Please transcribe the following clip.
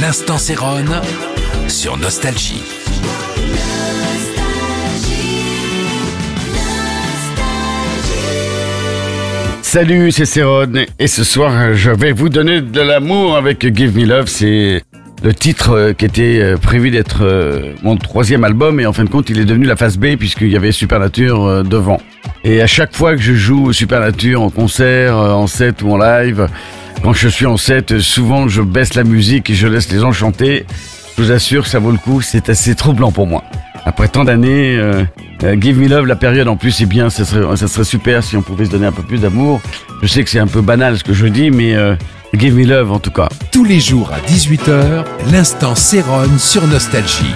l'instant Céron sur Nostalgie. Salut, c'est Céron et ce soir je vais vous donner de l'amour avec Give Me Love. C'est le titre euh, qui était euh, prévu d'être euh, mon troisième album et en fin de compte il est devenu la phase B puisqu'il y avait Supernature devant. Et à chaque fois que je joue Supernature en concert, en set ou en live, quand je suis en set, souvent je baisse la musique et je laisse les gens chanter. Je vous assure ça vaut le coup, c'est assez troublant pour moi. Après tant d'années, euh, euh, Give Me Love, la période en plus, c'est bien, ça serait, ça super si on pouvait se donner un peu plus d'amour. Je sais que c'est un peu banal ce que je dis, mais euh, Give Me Love en tout cas. Tous les jours à 18h, l'instant Céron sur Nostalgie.